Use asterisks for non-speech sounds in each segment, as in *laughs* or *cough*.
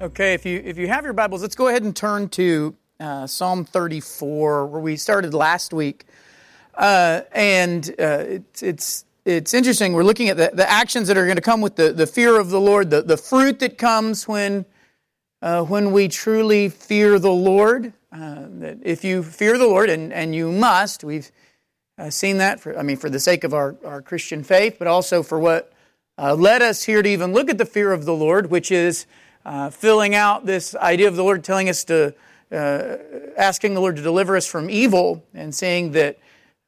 Okay, if you if you have your Bibles, let's go ahead and turn to uh, Psalm 34, where we started last week. Uh, and uh, it's, it's it's interesting. We're looking at the, the actions that are going to come with the, the fear of the Lord, the, the fruit that comes when uh, when we truly fear the Lord. Uh, that if you fear the Lord, and, and you must, we've uh, seen that for I mean for the sake of our, our Christian faith, but also for what led us here to even look at the fear of the Lord, which is uh, filling out this idea of the Lord telling us to, uh, asking the Lord to deliver us from evil and saying that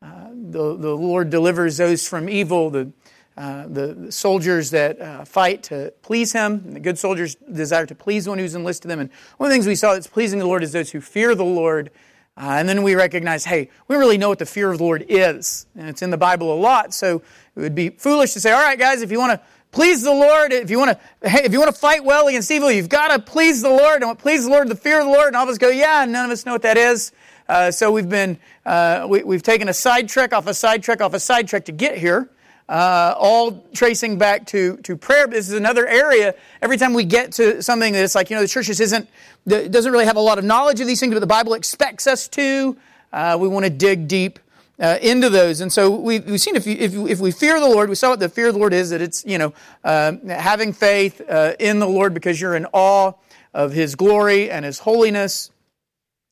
uh, the, the Lord delivers those from evil, the, uh, the soldiers that uh, fight to please Him, the good soldiers desire to please one who's enlisted them. And one of the things we saw that's pleasing the Lord is those who fear the Lord. Uh, and then we recognize, hey, we really know what the fear of the Lord is. And it's in the Bible a lot, so it would be foolish to say, all right, guys, if you want to please the Lord. If you want to, if you want to fight well against evil, you've got to please the Lord. And please the Lord, the fear of the Lord. And all of us go, yeah. none of us know what that is. Uh, so we've been, uh, we, have taken a side off a side off a side to get here. Uh, all tracing back to, to prayer. This is another area. Every time we get to something that's like, you know, the church just isn't, doesn't really have a lot of knowledge of these things, but the Bible expects us to. Uh, we want to dig deep uh, into those. And so we, we've seen if, you, if, if we fear the Lord, we saw what the fear of the Lord is that it's, you know, uh, having faith uh, in the Lord because you're in awe of His glory and His holiness.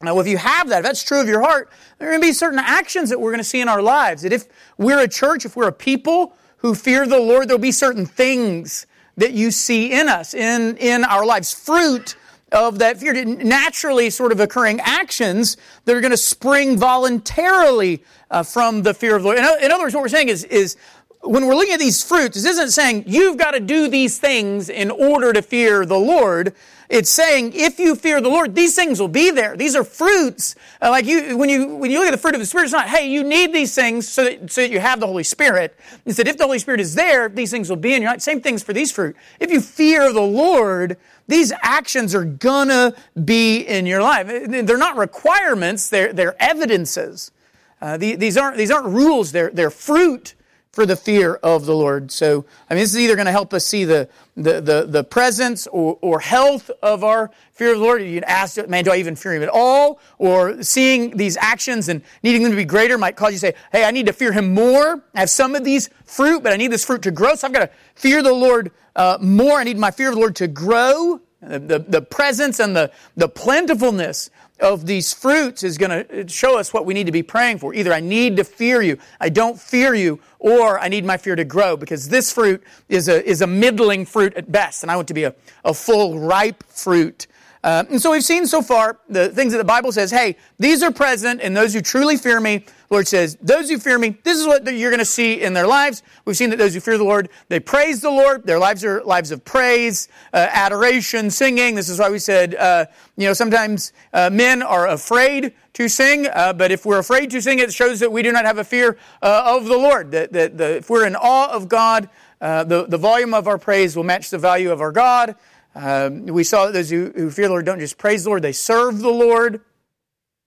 Now, if you have that, if that's true of your heart, there are going to be certain actions that we're going to see in our lives. That if we're a church, if we're a people who fear the Lord, there'll be certain things that you see in us, in, in our lives. Fruit of that fear, naturally sort of occurring actions that are going to spring voluntarily uh, from the fear of the Lord. In, in, other words, what we're saying is, is when we're looking at these fruits, this isn't saying you've got to do these things in order to fear the Lord. It's saying if you fear the Lord, these things will be there. These are fruits. Uh, like you, when you when you look at the fruit of the Spirit, it's not hey you need these things so that so that you have the Holy Spirit. Instead, if the Holy Spirit is there, these things will be in your life. Same things for these fruit. If you fear the Lord, these actions are gonna be in your life. They're not requirements, they're, they're evidences. Uh, these, aren't, these aren't rules, they're, they're fruit for the fear of the Lord. So, I mean, this is either going to help us see the, the, the, the, presence or, or health of our fear of the Lord. You can ask, man, do I even fear Him at all? Or seeing these actions and needing them to be greater might cause you to say, hey, I need to fear Him more. I have some of these fruit, but I need this fruit to grow. So I've got to fear the Lord uh, more. I need my fear of the Lord to grow. The, the, the presence and the, the plentifulness of these fruits is going to show us what we need to be praying for. Either I need to fear you, I don't fear you, or I need my fear to grow because this fruit is a, is a middling fruit at best, and I want to be a, a full, ripe fruit. Uh, and so we've seen so far the things that the Bible says, hey, these are present and those who truly fear me. The Lord says, those who fear me, this is what you're going to see in their lives. We've seen that those who fear the Lord, they praise the Lord. Their lives are lives of praise, uh, adoration, singing. This is why we said, uh, you know, sometimes uh, men are afraid to sing, uh, but if we're afraid to sing, it shows that we do not have a fear uh, of the Lord. That, that, that if we're in awe of God, the, the volume of our praise will match the value of our God. Um, we saw that those who, who, fear the Lord don't just praise the Lord, they serve the Lord.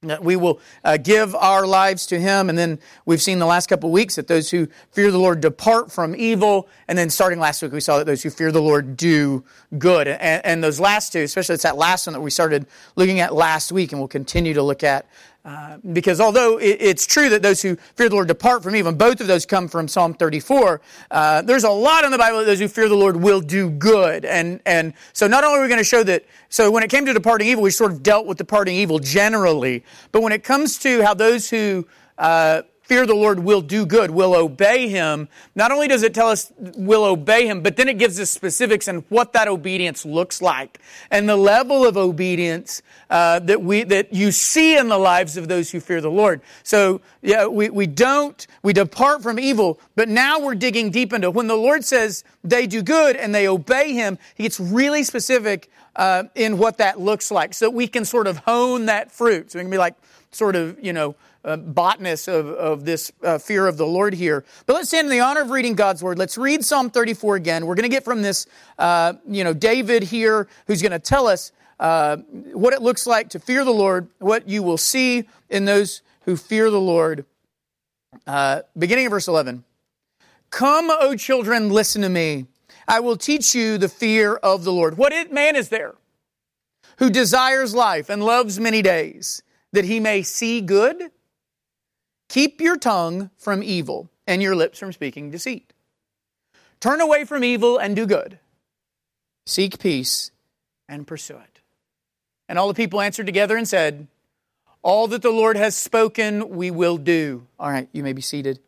That we will uh, give our lives to Him. And then we've seen the last couple of weeks that those who fear the Lord depart from evil. And then starting last week, we saw that those who fear the Lord do good. And, and those last two, especially it's that last one that we started looking at last week and we'll continue to look at uh, because although it, it's true that those who fear the Lord depart from evil, both of those come from Psalm 34, uh, there's a lot in the Bible that those who fear the Lord will do good. And, and so not only are we going to show that, so when it came to departing evil, we sort of dealt with departing evil generally, but when it comes to how those who uh, fear the Lord will do good, will obey Him, not only does it tell us will obey Him, but then it gives us specifics and what that obedience looks like and the level of obedience uh, that we that you see in the lives of those who fear the Lord. So yeah, we, we don't we depart from evil, but now we're digging deep into when the Lord says they do good and they obey Him. He gets really specific uh, in what that looks like, so we can sort of hone that fruit. So we can be like sort of you know uh, botanists of, of this uh, fear of the Lord here. But let's stand in the honor of reading God's word. Let's read Psalm 34 again. We're going to get from this, uh, you know, David here, who's going to tell us uh, what it looks like to fear the Lord, what you will see in those who fear the Lord. Uh, beginning of verse 11. Come, O children, listen to me. I will teach you the fear of the Lord. What man is there who desires life and loves many days, that he may see good? Keep your tongue from evil and your lips from speaking deceit. Turn away from evil and do good. Seek peace and pursue it. And all the people answered together and said, All that the Lord has spoken, we will do. All right, you may be seated.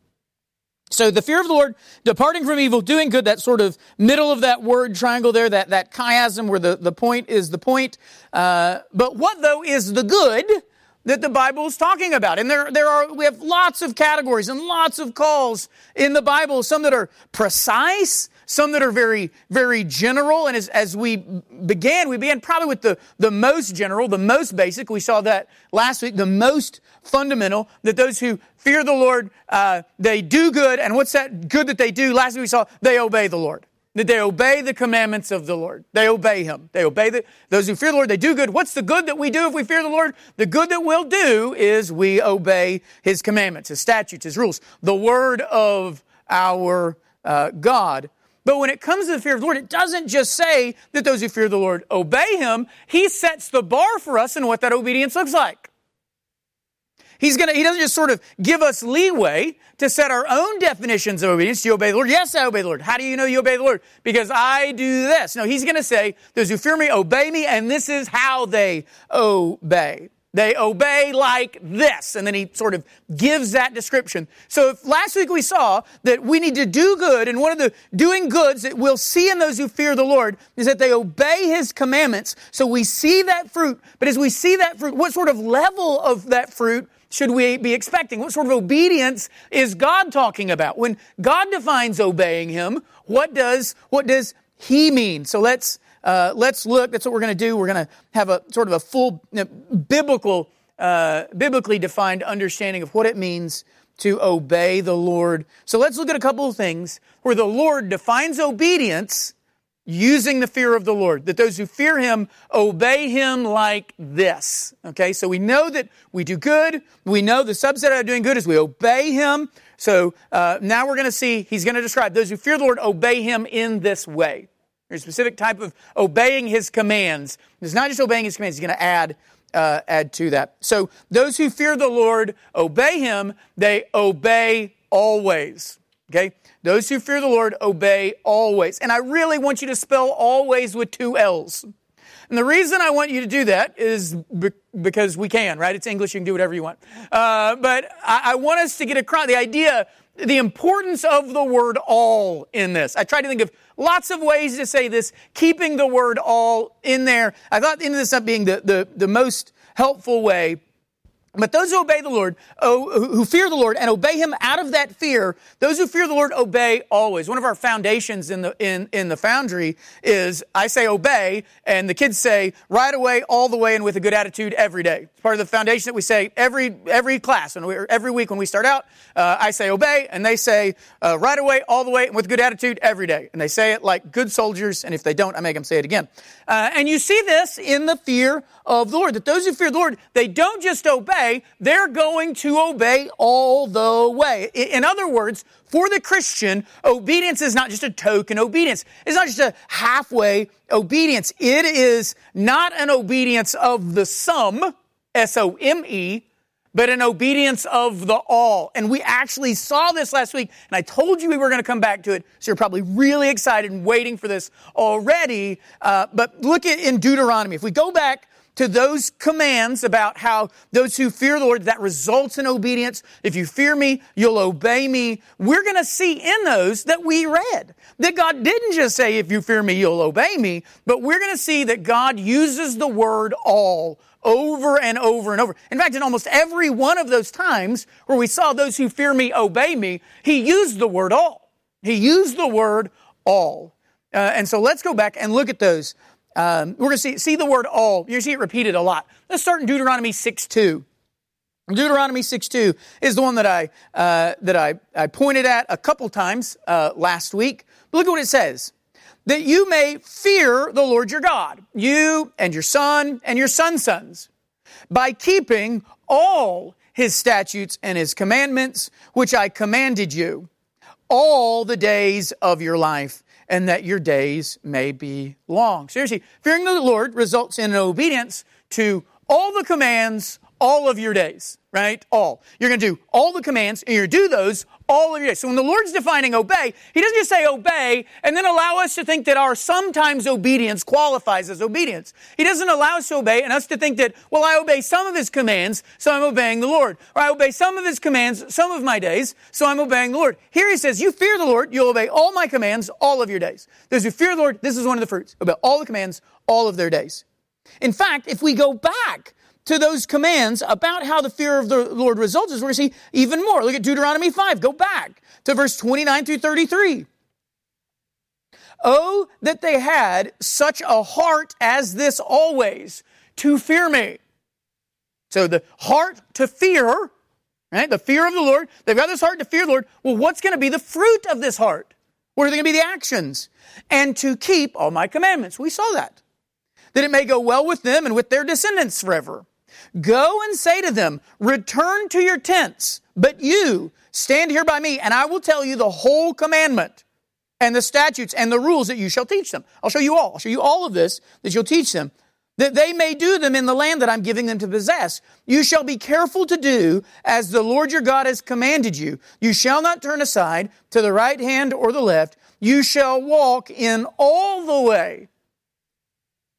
So the fear of the Lord, departing from evil, doing good, that sort of middle of that word triangle there, that, that chiasm where the, the point is the point. Uh, but what though is the good that the Bible is talking about? And there, there are, we have lots of categories and lots of calls in the Bible, some that are precise, some that are very, very general. And as, as we began, we began probably with the, the most general, the most basic. We saw that last week, the most fundamental, that those who fear the Lord, uh, they do good. And what's that good that they do? Last week we saw they obey the Lord. That they obey the commandments of the Lord. They obey Him. They obey the, those who fear the Lord, they do good. What's the good that we do if we fear the Lord? The good that we'll do is we obey His commandments, His statutes, His rules, the word of our uh, God. But when it comes to the fear of the Lord, it doesn't just say that those who fear the Lord obey Him. He sets the bar for us and what that obedience looks like. He's gonna, he doesn't just sort of give us leeway to set our own definitions of obedience. Do you obey the Lord? Yes, I obey the Lord. How do you know you obey the Lord? Because I do this. No, he's gonna say, those who fear me obey me, and this is how they obey. They obey like this. And then he sort of gives that description. So if last week we saw that we need to do good, and one of the doing goods that we'll see in those who fear the Lord is that they obey his commandments. So we see that fruit. But as we see that fruit, what sort of level of that fruit should we be expecting? What sort of obedience is God talking about? When God defines obeying him, what does, what does he mean? So let's uh, let's look. That's what we're going to do. We're going to have a sort of a full you know, biblical, uh, biblically defined understanding of what it means to obey the Lord. So let's look at a couple of things where the Lord defines obedience using the fear of the Lord. That those who fear Him obey Him like this. Okay, so we know that we do good. We know the subset of doing good is we obey Him. So uh, now we're going to see, He's going to describe those who fear the Lord obey Him in this way. There's a specific type of obeying his commands. It's not just obeying his commands, he's going to add, uh, add to that. So those who fear the Lord obey him, they obey always. Okay? Those who fear the Lord obey always. And I really want you to spell always with two L's. And the reason I want you to do that is be- because we can, right? It's English, you can do whatever you want. Uh, but I-, I want us to get across the idea the importance of the word all in this. I tried to think of lots of ways to say this, keeping the word all in there. I thought ended this up being the, the, the most helpful way but those who obey the Lord, oh, who fear the Lord and obey Him out of that fear, those who fear the Lord obey always. One of our foundations in the, in, in the foundry is I say obey and the kids say right away, all the way and with a good attitude every day. It's part of the foundation that we say every, every class and every week when we start out, uh, I say obey and they say uh, right away, all the way and with good attitude every day. And they say it like good soldiers and if they don't, I make them say it again. Uh, and you see this in the fear of the Lord, that those who fear the Lord, they don't just obey, they're going to obey all the way. In other words, for the Christian, obedience is not just a token obedience. It's not just a halfway obedience. It is not an obedience of the sum, S-O-M-E, but an obedience of the all. And we actually saw this last week, and I told you we were going to come back to it, so you're probably really excited and waiting for this already. Uh, but look at in Deuteronomy. If we go back to those commands about how those who fear the Lord, that results in obedience. If you fear me, you'll obey me. We're going to see in those that we read that God didn't just say, if you fear me, you'll obey me, but we're going to see that God uses the word all over and over and over. In fact, in almost every one of those times where we saw those who fear me obey me, he used the word all. He used the word all. Uh, and so let's go back and look at those um, we're going to see, see the word all. You see it repeated a lot. Let's start in Deuteronomy 6 2. Deuteronomy 6 2 is the one that I, uh, that I, I pointed at a couple times uh, last week. But look at what it says. That you may fear the Lord your God, you and your son and your son's sons, by keeping all his statutes and his commandments, which I commanded you, all the days of your life and that your days may be long. Seriously, fearing the Lord results in obedience to all the commands all of your days, right? All. You're going to do all the commands and you're going to do those all of your days. So when the Lord's defining obey, He doesn't just say obey and then allow us to think that our sometimes obedience qualifies as obedience. He doesn't allow us to obey and us to think that, well, I obey some of His commands, so I'm obeying the Lord. Or I obey some of His commands some of my days, so I'm obeying the Lord. Here He says, you fear the Lord, you'll obey all my commands all of your days. Those who fear the Lord, this is one of the fruits. Obey all the commands all of their days. In fact, if we go back to those commands about how the fear of the Lord results is we're going to see even more. Look at Deuteronomy 5. Go back to verse 29 through 33. Oh, that they had such a heart as this always to fear me. So the heart to fear, right? The fear of the Lord. They've got this heart to fear the Lord. Well, what's going to be the fruit of this heart? What are they going to be the actions? And to keep all my commandments. We saw that. That it may go well with them and with their descendants forever. Go and say to them, return to your tents, but you stand here by me, and I will tell you the whole commandment and the statutes and the rules that you shall teach them. I'll show you all. I'll show you all of this that you'll teach them, that they may do them in the land that I'm giving them to possess. You shall be careful to do as the Lord your God has commanded you. You shall not turn aside to the right hand or the left. You shall walk in all the way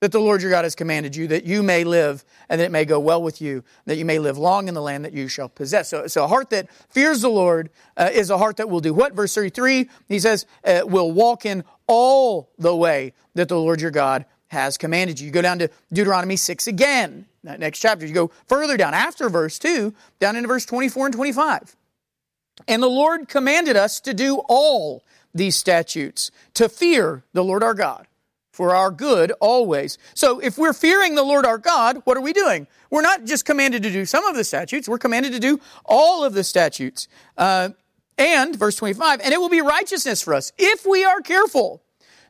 that the Lord your God has commanded you, that you may live and that it may go well with you, that you may live long in the land that you shall possess. So, so a heart that fears the Lord uh, is a heart that will do what? Verse 33, he says, uh, will walk in all the way that the Lord your God has commanded you. You go down to Deuteronomy 6 again, that next chapter. You go further down after verse 2, down into verse 24 and 25. And the Lord commanded us to do all these statutes, to fear the Lord our God for our good always. So if we're fearing the Lord our God, what are we doing? We're not just commanded to do some of the statutes, we're commanded to do all of the statutes. Uh, and, verse 25, and it will be righteousness for us if we are careful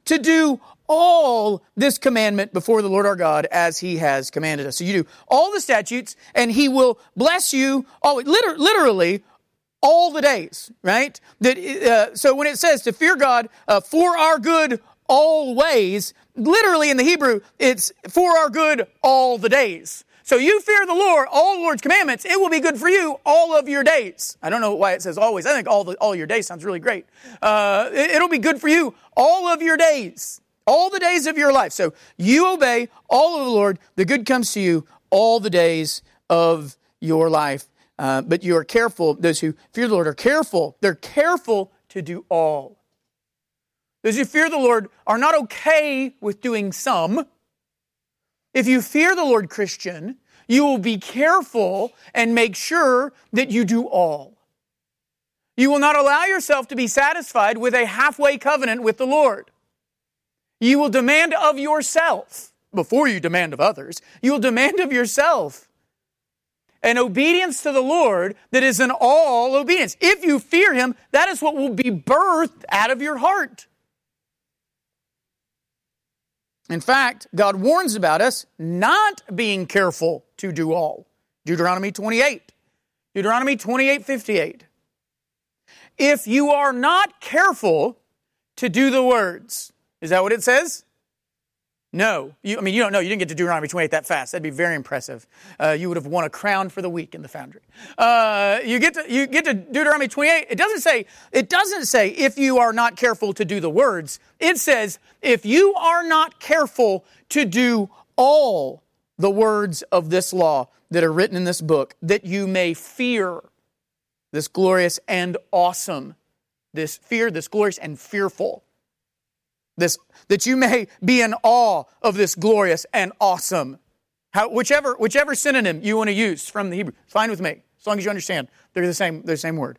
to do all this commandment before the Lord our God as he has commanded us. So you do all the statutes and he will bless you all, literally, all the days, right? That, uh, so when it says to fear God uh, for our good always. Literally in the Hebrew, it's for our good all the days. So you fear the Lord, all the Lord's commandments, it will be good for you all of your days. I don't know why it says always. I think all the, all your days sounds really great. Uh, it, it'll be good for you all of your days, all the days of your life. So you obey all of the Lord, the good comes to you all the days of your life. Uh, but you are careful, those who fear the Lord are careful. They're careful to do all. Those who fear the Lord are not okay with doing some. If you fear the Lord, Christian, you will be careful and make sure that you do all. You will not allow yourself to be satisfied with a halfway covenant with the Lord. You will demand of yourself, before you demand of others, you will demand of yourself an obedience to the Lord that is an all obedience. If you fear Him, that is what will be birthed out of your heart. In fact, God warns about us not being careful to do all. Deuteronomy 28. Deuteronomy 28 58. If you are not careful to do the words, is that what it says? No. You, I mean, you don't know. You didn't get to Deuteronomy 28 that fast. That'd be very impressive. Uh, you would have won a crown for the week in the foundry. Uh, you, get to, you get to Deuteronomy 28. It doesn't say, it doesn't say if you are not careful to do the words. It says if you are not careful to do all the words of this law that are written in this book, that you may fear this glorious and awesome, this fear, this glorious and fearful this, that you may be in awe of this glorious and awesome. How, whichever, whichever synonym you want to use from the Hebrew, fine with me, as long as you understand they're the same, they're the same word.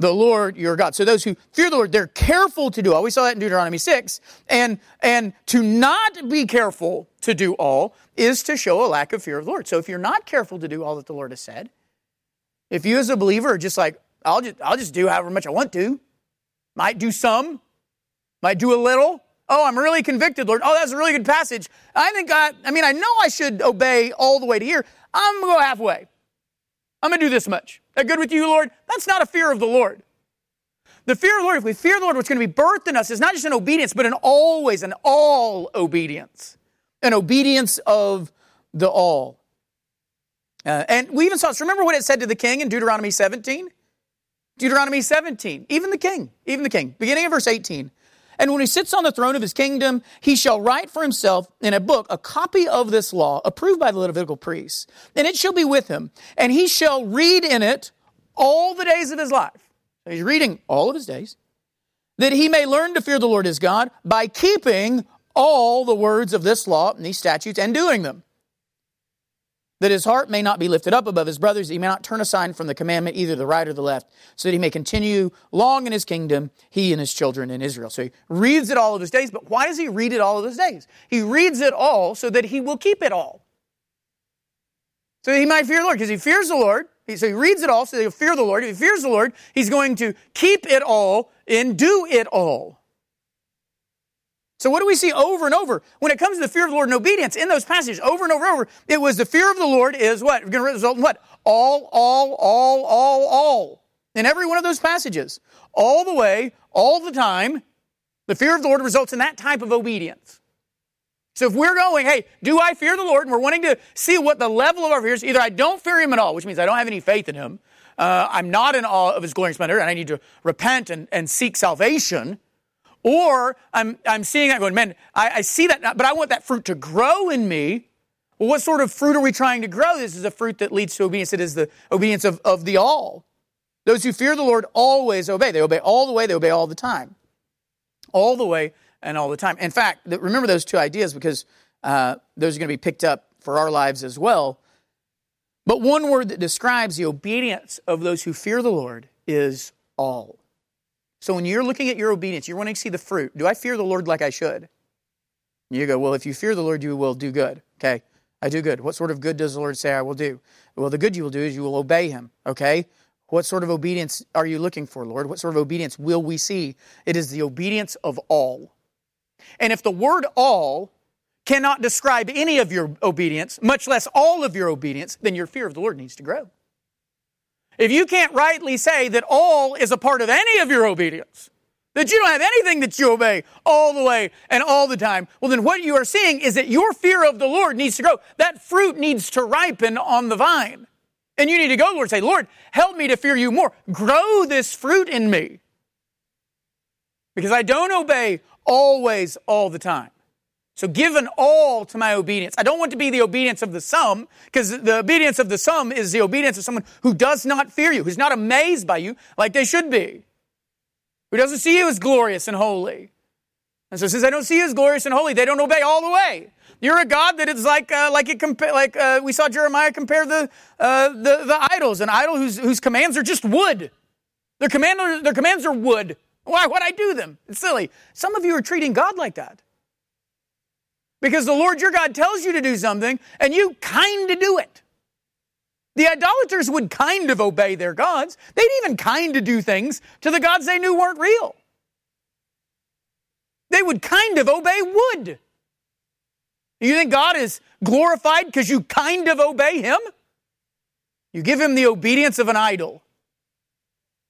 The Lord your God. So those who fear the Lord, they're careful to do all. We saw that in Deuteronomy 6. And, and to not be careful to do all is to show a lack of fear of the Lord. So if you're not careful to do all that the Lord has said, if you as a believer are just like, I'll just, I'll just do however much I want to, might do some, might do a little. Oh, I'm really convicted, Lord. Oh, that's a really good passage. I think I, I mean, I know I should obey all the way to here. I'm going to go halfway. I'm going to do this much. That good with you, Lord? That's not a fear of the Lord. The fear of the Lord, if we fear the Lord, what's going to be birthed in us is not just an obedience, but an always, an all obedience. An obedience of the all. Uh, and we even saw this. Remember what it said to the king in Deuteronomy 17? Deuteronomy 17. Even the king, even the king. Beginning of verse 18. And when he sits on the throne of his kingdom, he shall write for himself in a book a copy of this law approved by the Levitical priests. And it shall be with him. And he shall read in it all the days of his life. He's reading all of his days. That he may learn to fear the Lord his God by keeping all the words of this law and these statutes and doing them that his heart may not be lifted up above his brothers, he may not turn aside from the commandment, either the right or the left, so that he may continue long in his kingdom, he and his children in Israel. So he reads it all of his days, but why does he read it all of his days? He reads it all so that he will keep it all. So he might fear the Lord, because he fears the Lord. So he reads it all so that he'll fear the Lord. If he fears the Lord, he's going to keep it all and do it all. So what do we see over and over when it comes to the fear of the Lord and obedience in those passages over and over and over? It was the fear of the Lord is what? Going to result in what? All, all, all, all, all. In every one of those passages. All the way, all the time. The fear of the Lord results in that type of obedience. So if we're going, hey, do I fear the Lord? And we're wanting to see what the level of our fear is. Either I don't fear Him at all, which means I don't have any faith in Him. Uh, I'm not in awe of His glory and splendor, and I need to repent and, and seek salvation. Or I'm, I'm seeing that going, man, I, I see that, but I want that fruit to grow in me. Well, what sort of fruit are we trying to grow? This is a fruit that leads to obedience. It is the obedience of, of the all. Those who fear the Lord always obey. They obey all the way, they obey all the time. All the way and all the time. In fact, remember those two ideas because uh, those are going to be picked up for our lives as well. But one word that describes the obedience of those who fear the Lord is all. So when you're looking at your obedience, you're wanting to see the fruit. Do I fear the Lord like I should? You go, well, if you fear the Lord, you will do good. Okay, I do good. What sort of good does the Lord say I will do? Well, the good you will do is you will obey Him. Okay, what sort of obedience are you looking for, Lord? What sort of obedience will we see? It is the obedience of all. And if the word all cannot describe any of your obedience, much less all of your obedience, then your fear of the Lord needs to grow. If you can't rightly say that all is a part of any of your obedience, that you don't have anything that you obey all the way and all the time, well, then what you are seeing is that your fear of the Lord needs to grow. That fruit needs to ripen on the vine. And you need to go, Lord, say, Lord, help me to fear you more. Grow this fruit in me. Because I don't obey always all the time. So given all to my obedience. I don't want to be the obedience of the some, because the obedience of the some is the obedience of someone who does not fear you, who's not amazed by you like they should be, who doesn't see you as glorious and holy. And so since they don't see you as glorious and holy, they don't obey all the way. You're a God that is like uh, like it compa- like uh, we saw Jeremiah compare the, uh, the the idols, an idol whose whose commands are just wood. Their command their commands are wood. Why would I do them? It's silly. Some of you are treating God like that. Because the Lord your God tells you to do something and you kind of do it. The idolaters would kind of obey their gods. They'd even kind of do things to the gods they knew weren't real. They would kind of obey wood. You think God is glorified because you kind of obey Him? You give Him the obedience of an idol.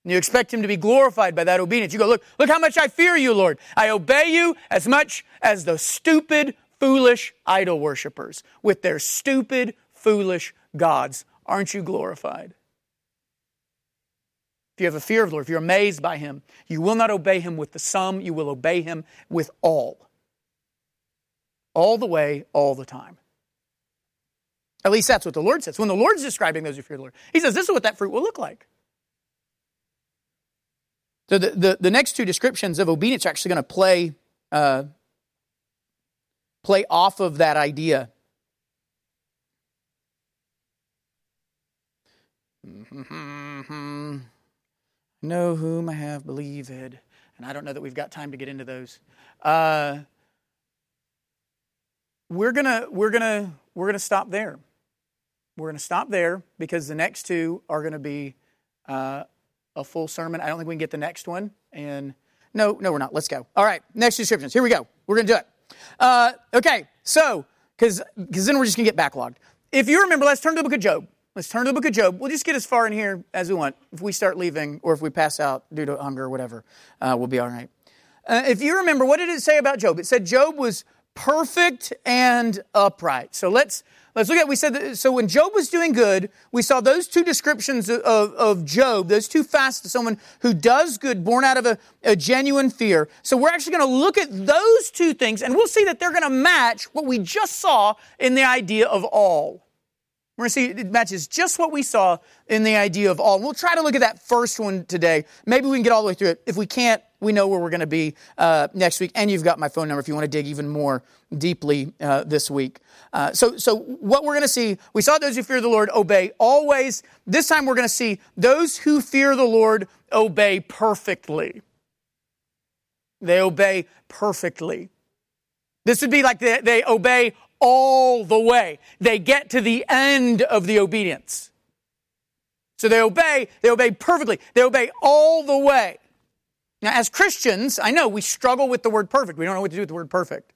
And you expect him to be glorified by that obedience. You go, look, look how much I fear you, Lord. I obey you as much as the stupid, foolish idol worshippers with their stupid, foolish gods. Aren't you glorified? If you have a fear of the Lord, if you're amazed by him, you will not obey him with the some, you will obey him with all. All the way, all the time. At least that's what the Lord says. When the Lord's describing those who fear the Lord, he says, This is what that fruit will look like. So the, the, the next two descriptions of obedience are actually going to play uh, play off of that idea. *laughs* know whom I have believed. And I don't know that we've got time to get into those. Uh, we're gonna we're gonna we're gonna stop there. We're gonna stop there because the next two are gonna be uh, a full sermon. I don't think we can get the next one. And no, no, we're not. Let's go. All right, next descriptions. Here we go. We're gonna do it. Uh, okay, so, because then we're just going to get backlogged. If you remember, let's turn to the book of Job. Let's turn to the book of Job. We'll just get as far in here as we want. If we start leaving or if we pass out due to hunger or whatever, uh, we'll be all right. Uh, if you remember, what did it say about Job? It said Job was perfect and upright. So let's let's look at. We said that, so when Job was doing good, we saw those two descriptions of, of Job, those two facets of someone who does good, born out of a, a genuine fear. So we're actually going to look at those two things, and we'll see that they're going to match what we just saw in the idea of all. We're going to see it matches just what we saw in the idea of all. We'll try to look at that first one today. Maybe we can get all the way through it. If we can't, we know where we're going to be uh, next week. And you've got my phone number if you want to dig even more deeply uh, this week. Uh, so, so what we're going to see, we saw those who fear the Lord obey always. This time we're going to see those who fear the Lord obey perfectly. They obey perfectly. This would be like they, they obey all the way. They get to the end of the obedience. So they obey, they obey perfectly. They obey all the way. Now, as Christians, I know we struggle with the word perfect. We don't know what to do with the word perfect.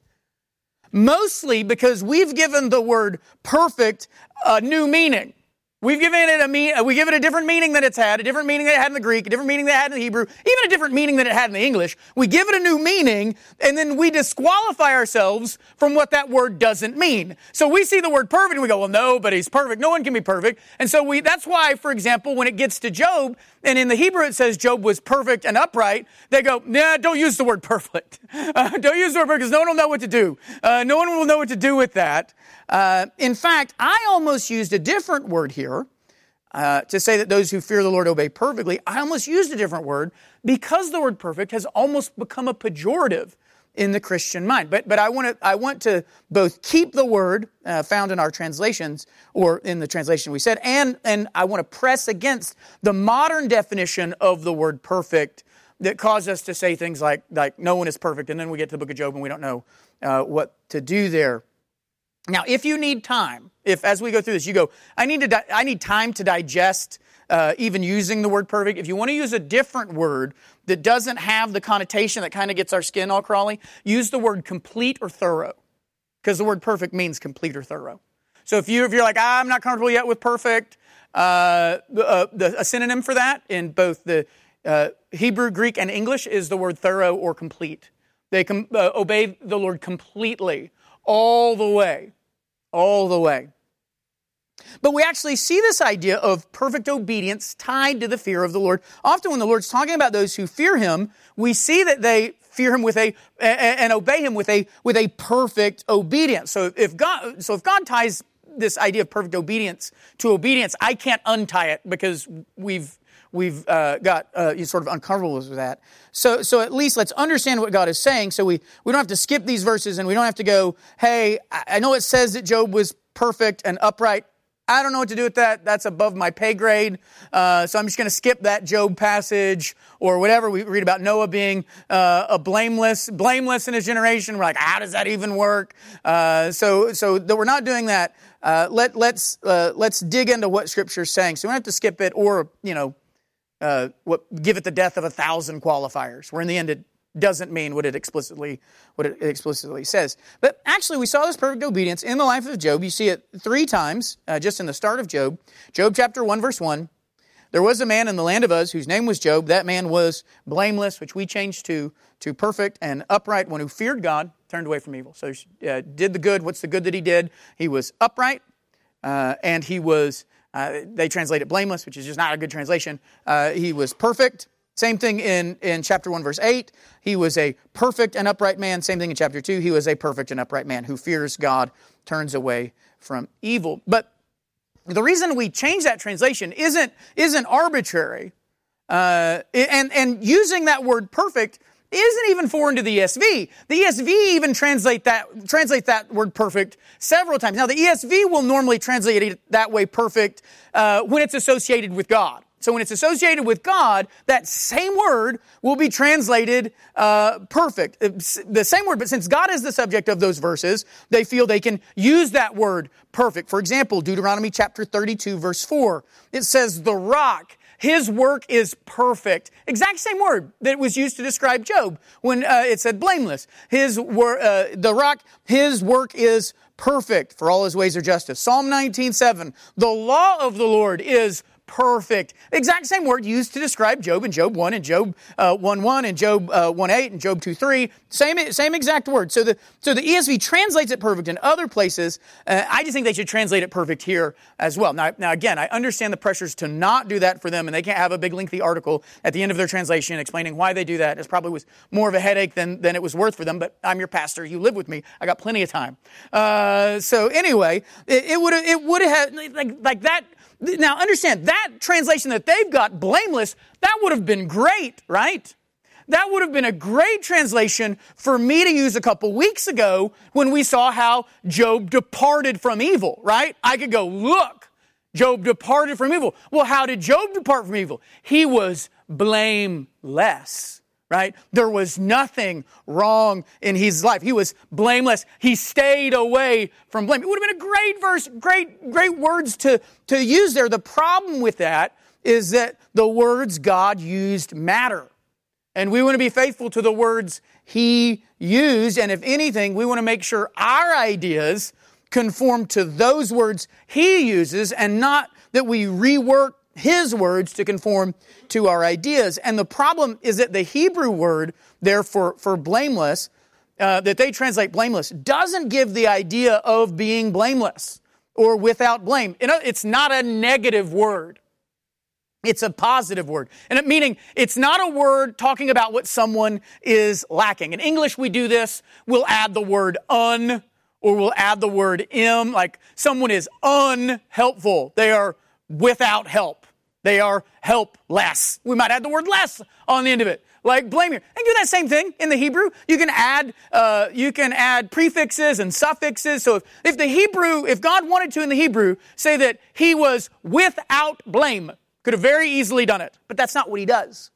Mostly because we've given the word perfect a new meaning. We've given it a mean, uh, we give it a different meaning than it's had, a different meaning that it had in the Greek, a different meaning that it had in the Hebrew, even a different meaning than it had in the English. We give it a new meaning, and then we disqualify ourselves from what that word doesn't mean. So we see the word perfect, and we go, well, no, but he's perfect. No one can be perfect. And so we, that's why, for example, when it gets to Job, and in the Hebrew it says Job was perfect and upright, they go, nah, don't use the word perfect. *laughs* Uh, don't use the word perfect because no one will know what to do. Uh, no one will know what to do with that. Uh, in fact, I almost used a different word here uh, to say that those who fear the Lord obey perfectly. I almost used a different word because the word perfect has almost become a pejorative in the Christian mind. But, but I, want to, I want to both keep the word uh, found in our translations, or in the translation we said, and, and I want to press against the modern definition of the word perfect that cause us to say things like, like no one is perfect, and then we get to the book of Job and we don't know uh, what to do there. Now, if you need time, if as we go through this, you go, I need to, di- I need time to digest uh, even using the word perfect. If you want to use a different word that doesn't have the connotation that kind of gets our skin all crawly, use the word complete or thorough, because the word perfect means complete or thorough. So if you if you're like I'm not comfortable yet with perfect, uh, uh, the, a synonym for that in both the uh, Hebrew, Greek, and English is the word thorough or complete. They com- uh, obey the Lord completely, all the way all the way. But we actually see this idea of perfect obedience tied to the fear of the Lord. Often when the Lord's talking about those who fear him, we see that they fear him with a and obey him with a with a perfect obedience. So if God so if God ties this idea of perfect obedience to obedience, I can't untie it because we've we've uh, got uh, sort of uncomfortable with that. So, so at least let's understand what God is saying. So we, we don't have to skip these verses and we don't have to go, hey, I know it says that Job was perfect and upright. I don't know what to do with that. That's above my pay grade. Uh, so I'm just going to skip that Job passage or whatever. We read about Noah being uh, a blameless, blameless in his generation. We're like, how does that even work? Uh, so, so that we're not doing that. Uh, let let's uh, let's dig into what Scripture's saying. So we don't have to skip it or you know uh, what, give it the death of a thousand qualifiers, We're in the end doesn't mean what it explicitly what it explicitly says. But actually, we saw this perfect obedience in the life of Job. You see it three times uh, just in the start of Job. Job chapter one verse one. There was a man in the land of Uz whose name was Job. That man was blameless, which we changed to to perfect and upright, one who feared God, turned away from evil. So uh, did the good. What's the good that he did? He was upright, uh, and he was uh, they translate it blameless, which is just not a good translation. Uh, he was perfect. Same thing in, in chapter 1, verse 8. He was a perfect and upright man. Same thing in chapter 2. He was a perfect and upright man who fears God, turns away from evil. But the reason we change that translation isn't, isn't arbitrary. Uh, and, and using that word perfect isn't even foreign to the ESV. The ESV even translate that, translate that word perfect several times. Now, the ESV will normally translate it that way perfect uh, when it's associated with God. So when it's associated with God, that same word will be translated uh, perfect. The same word, but since God is the subject of those verses, they feel they can use that word perfect. For example, Deuteronomy chapter 32, verse 4, it says, The rock his work is perfect. Exact same word that was used to describe Job when uh, it said blameless. His wor- uh, the rock, his work is perfect, for all his ways are justice. Psalm 19:7, the law of the Lord is perfect. Exact same word used to describe Job in Job 1 and Job uh, 1 1 and Job uh, 1 8 and Job 2 3. Same, same exact word. So the, so the ESV translates it perfect in other places. Uh, I just think they should translate it perfect here as well. Now, now, again, I understand the pressures to not do that for them, and they can't have a big lengthy article at the end of their translation explaining why they do that. It probably was more of a headache than, than it was worth for them, but I'm your pastor. You live with me. I got plenty of time. Uh, so anyway, it, it would it would have, like, like that now, understand that translation that they've got, blameless, that would have been great, right? That would have been a great translation for me to use a couple weeks ago when we saw how Job departed from evil, right? I could go, look, Job departed from evil. Well, how did Job depart from evil? He was blameless right? There was nothing wrong in his life. He was blameless. He stayed away from blame. It would have been a great verse, great, great words to, to use there. The problem with that is that the words God used matter. And we want to be faithful to the words he used. And if anything, we want to make sure our ideas conform to those words he uses and not that we rework his words to conform to our ideas. And the problem is that the Hebrew word there for, for blameless, uh, that they translate blameless, doesn't give the idea of being blameless or without blame. It's not a negative word. It's a positive word. And it, meaning it's not a word talking about what someone is lacking. In English, we do this. We'll add the word un or we'll add the word im, like someone is unhelpful. They are without help. They are helpless. We might add the word less on the end of it, like blame here. And do that same thing in the Hebrew. You can add, uh, you can add prefixes and suffixes. So if, if the Hebrew, if God wanted to in the Hebrew say that he was without blame, could have very easily done it. But that's not what he does.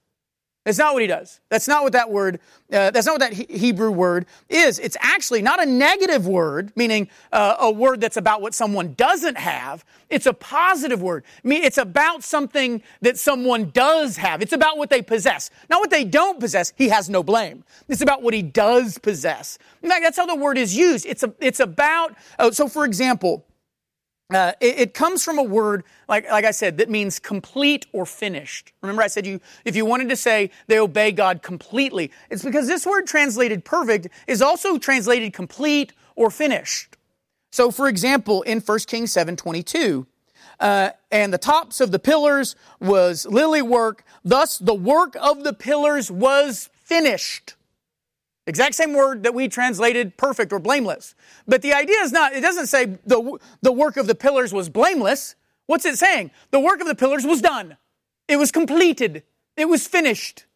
That's not what he does. That's not what that word, uh, that's not what that he- Hebrew word is. It's actually not a negative word, meaning uh, a word that's about what someone doesn't have. It's a positive word. I mean, it's about something that someone does have. It's about what they possess. Not what they don't possess. He has no blame. It's about what he does possess. In fact, that's how the word is used. It's, a, it's about, uh, so for example, uh, it, it, comes from a word, like, like I said, that means complete or finished. Remember, I said you, if you wanted to say they obey God completely, it's because this word translated perfect is also translated complete or finished. So, for example, in 1 Kings 7 22, uh, and the tops of the pillars was lily work, thus the work of the pillars was finished. Exact same word that we translated perfect or blameless. But the idea is not, it doesn't say the, the work of the pillars was blameless. What's it saying? The work of the pillars was done. It was completed. It was finished.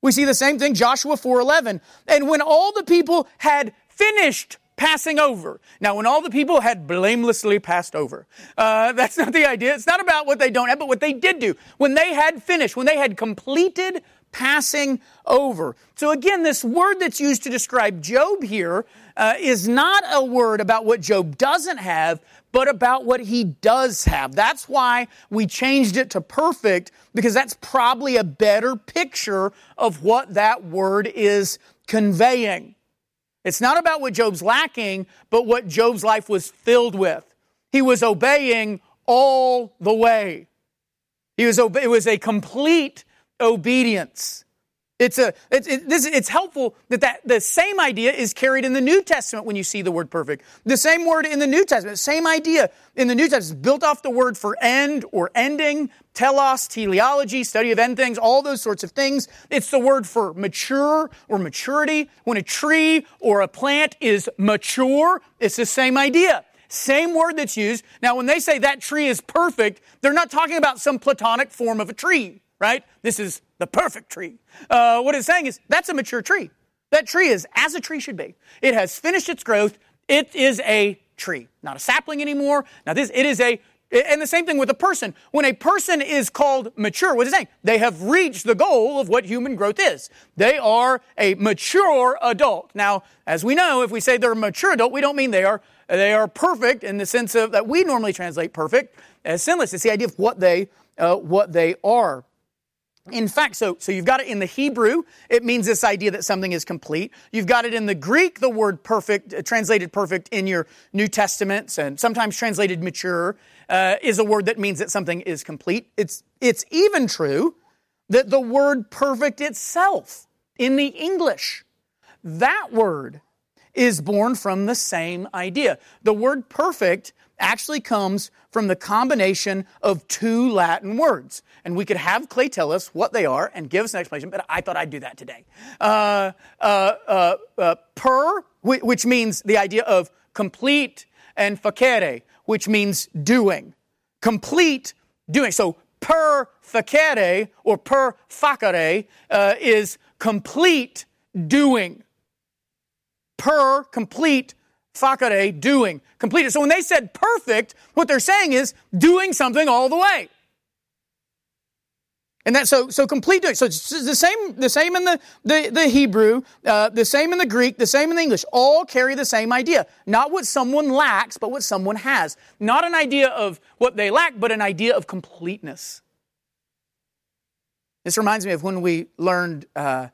We see the same thing, Joshua 4.11. And when all the people had finished passing over. Now, when all the people had blamelessly passed over, uh, that's not the idea. It's not about what they don't have, but what they did do. When they had finished, when they had completed passing over. So again, this word that's used to describe Job here uh, is not a word about what Job doesn't have, but about what he does have. That's why we changed it to perfect, because that's probably a better picture of what that word is conveying. It's not about what Job's lacking, but what Job's life was filled with. He was obeying all the way. He was, it was a complete obedience. It's a it's it, this, it's helpful that, that the same idea is carried in the New Testament when you see the word perfect. The same word in the New Testament, same idea in the New Testament, built off the word for end or ending, telos, teleology, study of end things, all those sorts of things. It's the word for mature or maturity. When a tree or a plant is mature, it's the same idea. Same word that's used. Now, when they say that tree is perfect, they're not talking about some platonic form of a tree right? This is the perfect tree. Uh, what it's saying is that's a mature tree. That tree is as a tree should be. It has finished its growth. It is a tree, not a sapling anymore. Now this, it is a, and the same thing with a person. When a person is called mature, what is it saying? They have reached the goal of what human growth is. They are a mature adult. Now, as we know, if we say they're a mature adult, we don't mean they are they are perfect in the sense of that we normally translate perfect as sinless. It's the idea of what they uh, what they are. In fact, so, so you've got it in the Hebrew, it means this idea that something is complete. You've got it in the Greek, the word perfect, uh, translated perfect in your New Testaments, and sometimes translated mature, uh, is a word that means that something is complete. It's, it's even true that the word perfect itself in the English, that word is born from the same idea. The word perfect actually comes from the combination of two Latin words. And we could have Clay tell us what they are and give us an explanation, but I thought I'd do that today. Uh, uh, uh, uh per, which means the idea of complete, and facere, which means doing. Complete doing. So per facere or per facere uh, is complete doing. Per complete facere doing. Completed. So when they said perfect, what they're saying is doing something all the way. And that so so complete doing. So it's the same the same in the the, the Hebrew, uh, the same in the Greek, the same in the English. All carry the same idea. Not what someone lacks, but what someone has. Not an idea of what they lack, but an idea of completeness. This reminds me of when we learned uh,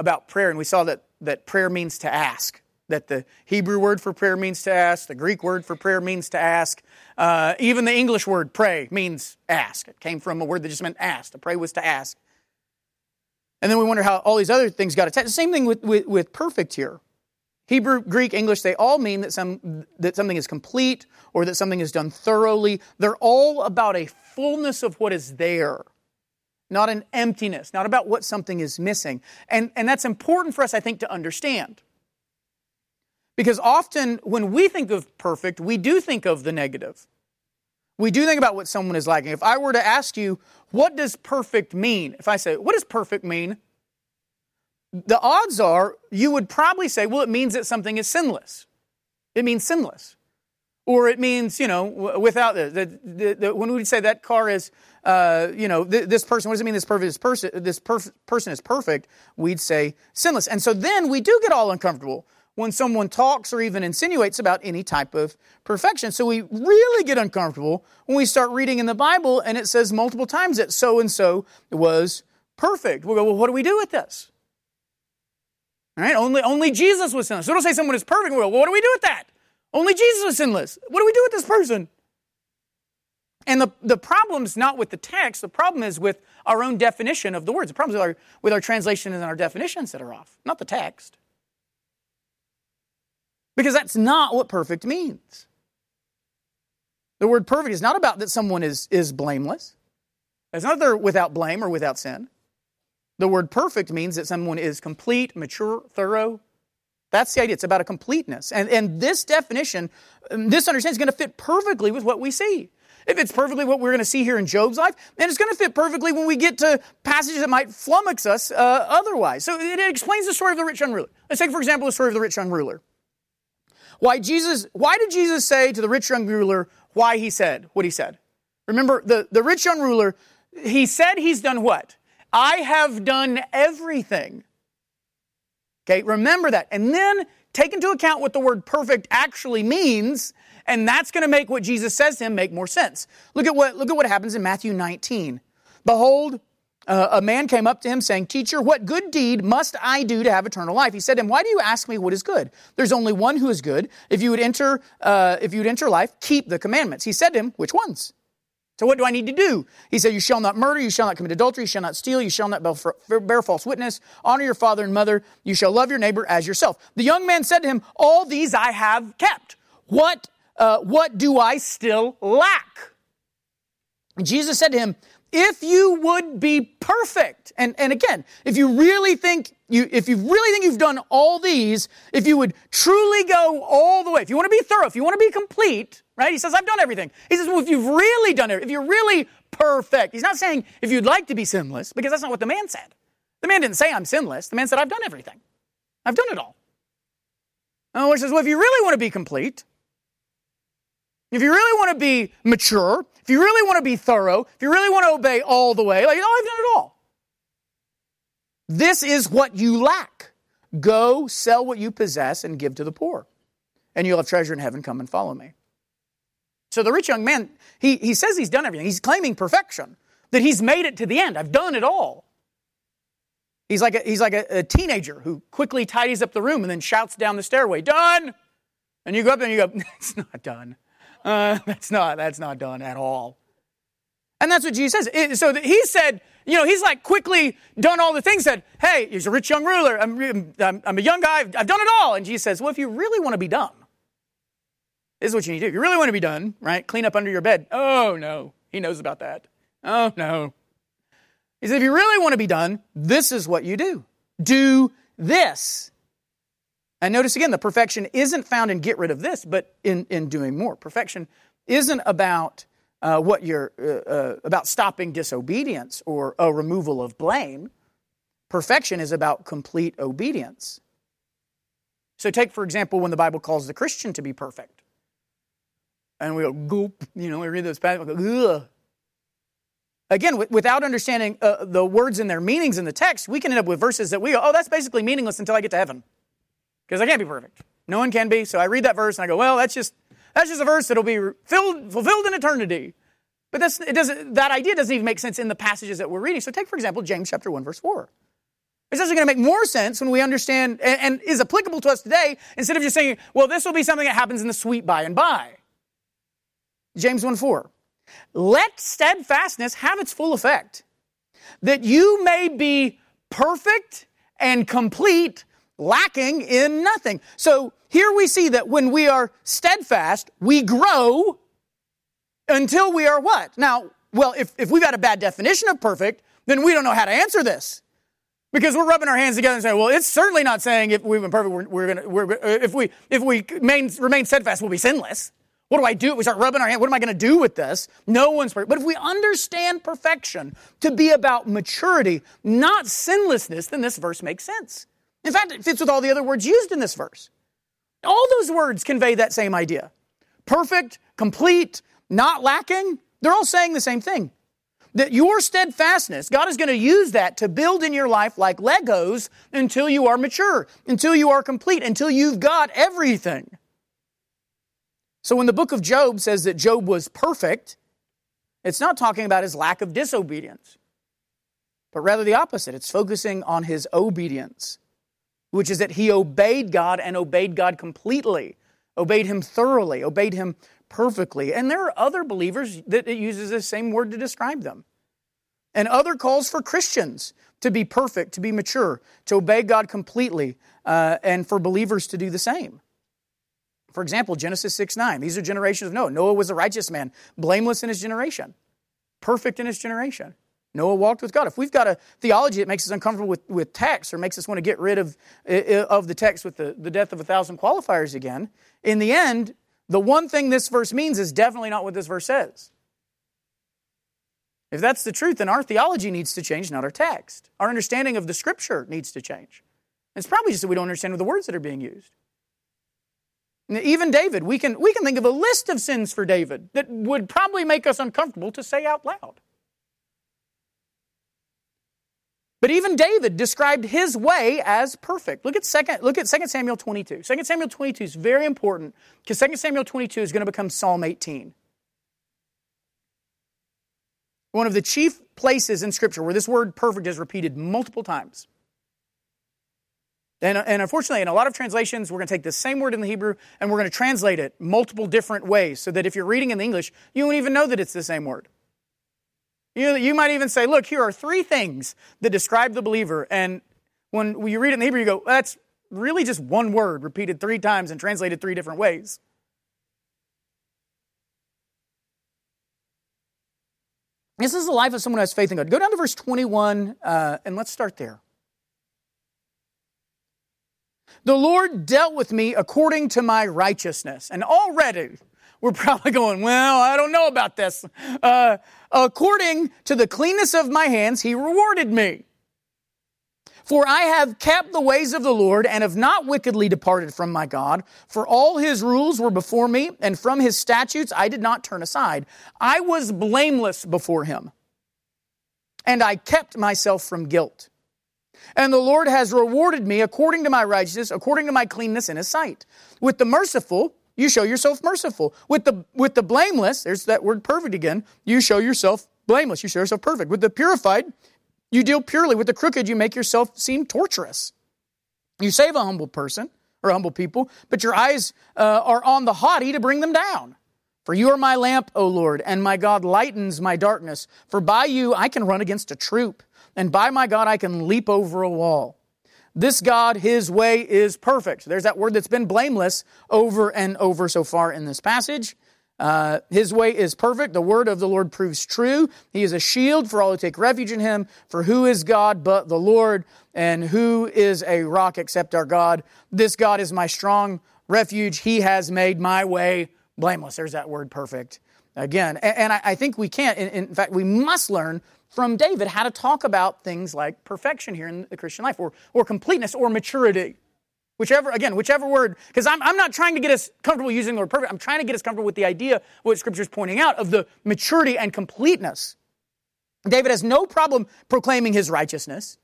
about prayer, and we saw that that prayer means to ask that the Hebrew word for prayer means to ask, the Greek word for prayer means to ask, uh, even the English word pray means ask. It came from a word that just meant ask. To pray was to ask. And then we wonder how all these other things got attached. The same thing with, with, with perfect here. Hebrew, Greek, English, they all mean that, some, that something is complete or that something is done thoroughly. They're all about a fullness of what is there, not an emptiness, not about what something is missing. And, and that's important for us, I think, to understand. Because often when we think of perfect, we do think of the negative. We do think about what someone is lacking. If I were to ask you, what does perfect mean? If I say, what does perfect mean? The odds are you would probably say, well, it means that something is sinless. It means sinless. Or it means, you know, without the, the, the, when we say that car is, uh, you know, th- this person, what does it mean this, perfect, person, this perf- person is perfect? We'd say sinless. And so then we do get all uncomfortable when someone talks or even insinuates about any type of perfection. So we really get uncomfortable when we start reading in the Bible and it says multiple times that so and so was perfect. We'll go, well, what do we do with this? All right, only, only Jesus was sinless. So don't say someone is perfect. We'll go, well, what do we do with that? Only Jesus was sinless. What do we do with this person? And the, the problem's not with the text, the problem is with our own definition of the words. The problem is with our, with our translations and our definitions that are off, not the text. Because that's not what perfect means. The word perfect is not about that someone is, is blameless. It's not that they're without blame or without sin. The word perfect means that someone is complete, mature, thorough. That's the idea. It's about a completeness. And, and this definition, um, this understanding is going to fit perfectly with what we see. If it's perfectly what we're going to see here in Job's life, then it's going to fit perfectly when we get to passages that might flummox us uh, otherwise. So it, it explains the story of the rich young ruler. Let's take, for example, the story of the rich young ruler. Why Jesus, why did Jesus say to the rich young ruler why he said what he said? Remember, the, the rich young ruler, he said he's done what? I have done everything. Okay, remember that. And then take into account what the word perfect actually means, and that's going to make what Jesus says to him make more sense. Look at what, look at what happens in Matthew 19. Behold, uh, a man came up to him saying, Teacher, what good deed must I do to have eternal life? He said to him, Why do you ask me what is good? There's only one who is good. If you would enter, uh, if you would enter life, keep the commandments. He said to him, Which ones? So what do I need to do? He said, You shall not murder, you shall not commit adultery, you shall not steal, you shall not bear false witness, honor your father and mother, you shall love your neighbor as yourself. The young man said to him, All these I have kept. What, uh, what do I still lack? And Jesus said to him, if you would be perfect, and, and again, if you really think you, if you really think you've done all these, if you would truly go all the way, if you want to be thorough, if you want to be complete, right? He says, I've done everything. He says, well, if you've really done it, if you're really perfect, he's not saying if you'd like to be sinless, because that's not what the man said. The man didn't say I'm sinless. The man said, I've done everything. I've done it all. Oh, and the Lord says, well, if you really want to be complete, if you really want to be mature, if you really want to be thorough, if you really want to obey all the way, like, oh, I've done it all. This is what you lack. Go sell what you possess and give to the poor, and you'll have treasure in heaven. Come and follow me. So the rich young man, he, he says he's done everything. He's claiming perfection. that he's made it to the end. I've done it all. He's like a, he's like a, a teenager who quickly tidies up the room and then shouts down the stairway, "Done!" And you go up and you go, *laughs* "It's not done. Uh, *laughs* that's not that's not done at all." And that's what Jesus says. So he said, you know, he's like quickly done all the things. Said, "Hey, he's a rich young ruler. I'm, I'm, I'm a young guy. I've, done it all." And Jesus says, "Well, if you really want to be done, this is what you need to do. You really want to be done, right? Clean up under your bed. Oh no, he knows about that. Oh no, he said, if you really want to be done, this is what you do. Do this. And notice again, the perfection isn't found in get rid of this, but in, in doing more. Perfection isn't about uh, what you're uh, uh, about stopping disobedience or a removal of blame. Perfection is about complete obedience. So, take for example when the Bible calls the Christian to be perfect, and we go goop, you know, we read those passages, go, ugh, Again, without understanding uh, the words and their meanings in the text, we can end up with verses that we go, oh, that's basically meaningless until I get to heaven. Because I can't be perfect. No one can be. So I read that verse and I go, well, that's just, that's just a verse that'll be filled, fulfilled in eternity. But that's, it doesn't, that idea doesn't even make sense in the passages that we're reading. So take, for example, James chapter 1, verse 4. It's actually going to make more sense when we understand and, and is applicable to us today instead of just saying, well, this will be something that happens in the sweet by and by. James 1 4. Let steadfastness have its full effect, that you may be perfect and complete, lacking in nothing. So here we see that when we are steadfast, we grow until we are what? Now, well, if, if we've got a bad definition of perfect, then we don't know how to answer this. Because we're rubbing our hands together and saying, well, it's certainly not saying if we've been perfect, we're, we're gonna, we're, uh, if we, if we remain, remain steadfast, we'll be sinless. What do I do? We start rubbing our hand. What am I going to do with this? No one's perfect. But if we understand perfection to be about maturity, not sinlessness, then this verse makes sense. In fact, it fits with all the other words used in this verse. All those words convey that same idea. Perfect, complete, not lacking, they're all saying the same thing. That your steadfastness, God is going to use that to build in your life like Legos until you are mature, until you are complete, until you've got everything. So when the book of Job says that Job was perfect, it's not talking about his lack of disobedience, but rather the opposite. It's focusing on his obedience, which is that he obeyed God and obeyed God completely, obeyed him thoroughly, obeyed him perfectly. And there are other believers that it uses the same word to describe them. And other calls for Christians to be perfect, to be mature, to obey God completely, uh, and for believers to do the same. For example, Genesis 6 9. These are generations of Noah. Noah was a righteous man, blameless in his generation, perfect in his generation. Noah walked with God. If we've got a theology that makes us uncomfortable with, with text or makes us want to get rid of, of the text with the, the death of a thousand qualifiers again, in the end, the one thing this verse means is definitely not what this verse says. If that's the truth, then our theology needs to change, not our text. Our understanding of the scripture needs to change. It's probably just that we don't understand the words that are being used. Even David, we can, we can think of a list of sins for David that would probably make us uncomfortable to say out loud. But even David described his way as perfect. Look at second, look at 2 Samuel 22. 2 Samuel 22 is very important because 2 Samuel 22 is going to become Psalm 18. One of the chief places in Scripture where this word perfect is repeated multiple times. And, and, unfortunately, in a lot of translations, we're going to take the same word in the Hebrew and we're going to translate it multiple different ways so that if you're reading in the English, you won't even know that it's the same word. You, you might even say, look, here are three things that describe the believer. And when you read it in the Hebrew, you go, that's really just one word repeated three times and translated three different ways. This is the life of someone who has faith in God. Go down to verse 21 uh, and let's start there. The Lord dealt with me according to my righteousness. And already we're probably going, well, I don't know about this. Uh, according to the cleanness of my hands, he rewarded me. For I have kept the ways of the Lord and have not wickedly departed from my God. For all his rules were before me, and from his statutes I did not turn aside. I was blameless before him, and I kept myself from guilt. And the Lord has rewarded me according to my righteousness, according to my cleanness in his sight. With the merciful, you show yourself merciful. With the, with the blameless, there's that word perfect again, you show yourself blameless. You show yourself perfect. With the purified, you deal purely. With the crooked, you make yourself seem torturous. You save a humble person or humble people, but your eyes uh, are on the haughty to bring them down. For you are my lamp, O Lord, and my God lightens my darkness. For by you I can run against a troop, and by my God I can leap over a wall. This God, his way is perfect. There's that word that's been blameless over and over so far in this passage. Uh, his way is perfect. The word of the Lord proves true. He is a shield for all who take refuge in him. For who is God but the Lord? And who is a rock except our God? This God is my strong refuge. He has made my way blameless. There's that word perfect again. And, and I, I, think we can't, in, in fact, we must learn from David how to talk about things like perfection here in the Christian life or, or completeness or maturity. Whichever, again, whichever word, because I'm, I'm not trying to get us comfortable using the word perfect. I'm trying to get us comfortable with the idea, what Scripture is pointing out, of the maturity and completeness. David has no problem proclaiming his righteousness,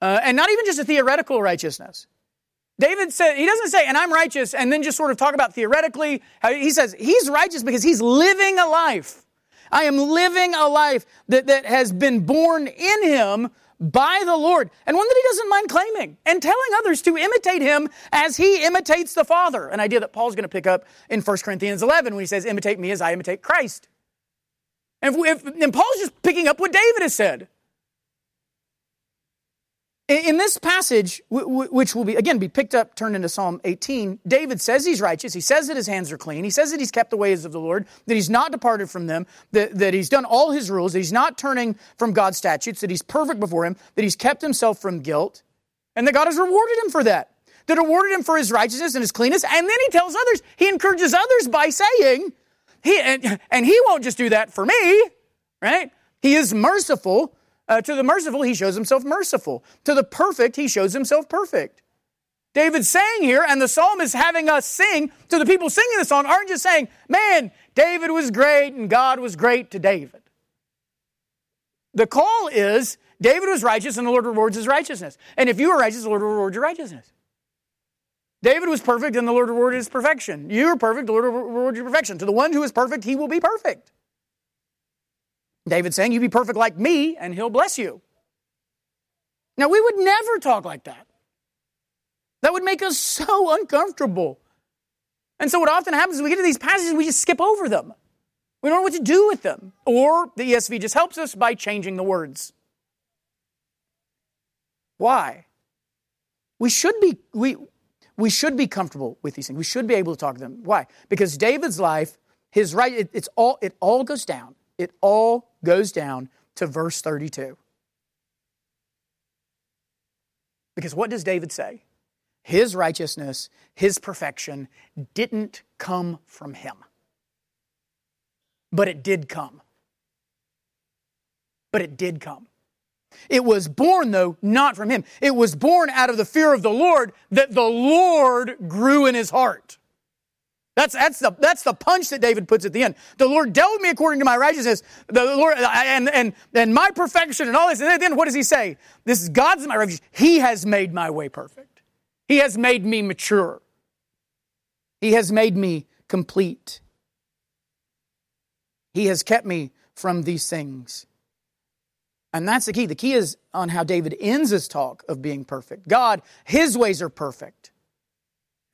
uh, and not even just a theoretical righteousness. David said, he doesn't say, and I'm righteous, and then just sort of talk about theoretically. He says, he's righteous because he's living a life. I am living a life that, that has been born in him by the Lord, and one that he doesn't mind claiming and telling others to imitate him as he imitates the Father. An idea that Paul's going to pick up in 1 Corinthians 11 when he says, Imitate me as I imitate Christ. And, if, if, and Paul's just picking up what David has said. In this passage, which will be, again, be picked up, turned into Psalm 18, David says he's righteous. He says that his hands are clean. He says that he's kept the ways of the Lord, that he's not departed from them, that, that he's done all his rules, that he's not turning from God's statutes, that he's perfect before him, that he's kept himself from guilt, and that God has rewarded him for that. That rewarded him for his righteousness and his cleanness. And then he tells others, he encourages others by saying, he, and, and he won't just do that for me, right? He is merciful uh, to the merciful, he shows himself merciful. To the perfect, he shows himself perfect. David's saying here, and the psalmist having us sing to the people singing the song, aren't just saying, man, David was great and God was great to David. The call is David was righteous and the Lord rewards his righteousness. And if you are righteous, the Lord rewards your righteousness. David was perfect and the Lord rewarded his perfection. You are perfect, the Lord rewards your perfection. To the one who is perfect, he will be perfect. David saying, You be perfect like me, and he'll bless you. Now, we would never talk like that. That would make us so uncomfortable. And so, what often happens is we get to these passages, we just skip over them. We don't know what to do with them. Or the ESV just helps us by changing the words. Why? We should be, we, we should be comfortable with these things. We should be able to talk to them. Why? Because David's life, his right, it, it's all, it all goes down it all goes down to verse 32. Because what does David say? His righteousness, his perfection didn't come from him. But it did come. But it did come. It was born, though, not from him. It was born out of the fear of the Lord that the Lord grew in his heart. That's, that's, the, that's the punch that David puts at the end. The Lord dealt with me according to my righteousness, the Lord, and, and, and my perfection and all this. And then what does he say? This is God's my refuge. He has made my way perfect. He has made me mature. He has made me complete. He has kept me from these things. And that's the key. The key is on how David ends his talk of being perfect. God, his ways are perfect.